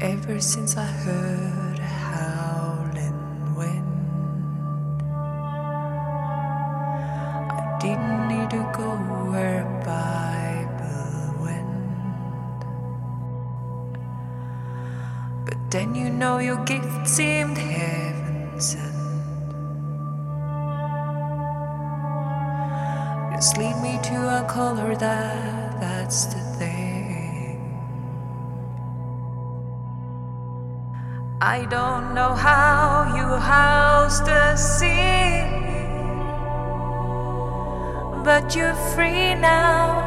Ever since I heard a howling wind, I didn't need to go where a Bible went. But then you know your gift seemed heaven sent. Just lead me to a color that that's the thing. I don't know how you house the sea, but you're free now.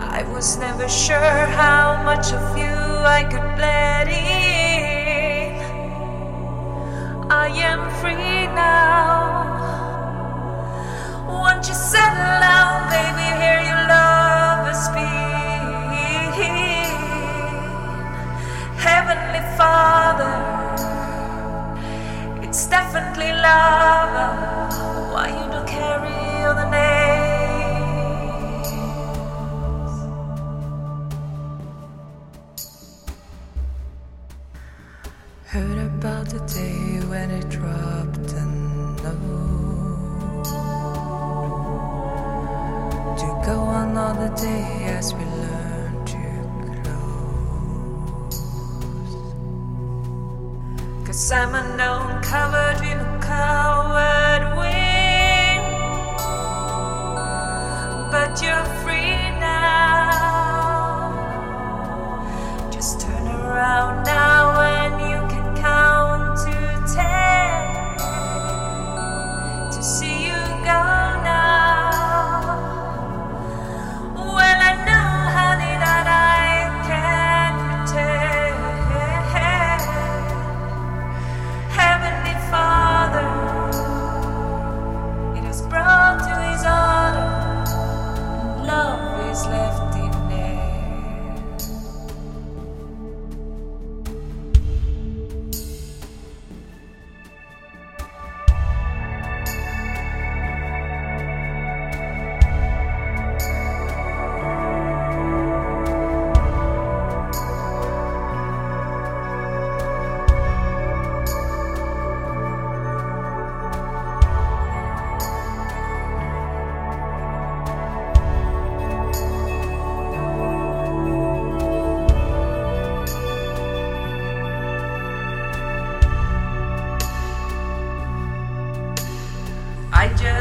I was never sure how much of you I could let in. I am free now. It's definitely love. Why you don't carry other names? Heard about the day when it dropped the note to go another day as we learn to close. Cause I'm a known in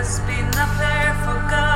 Been up there, forgot.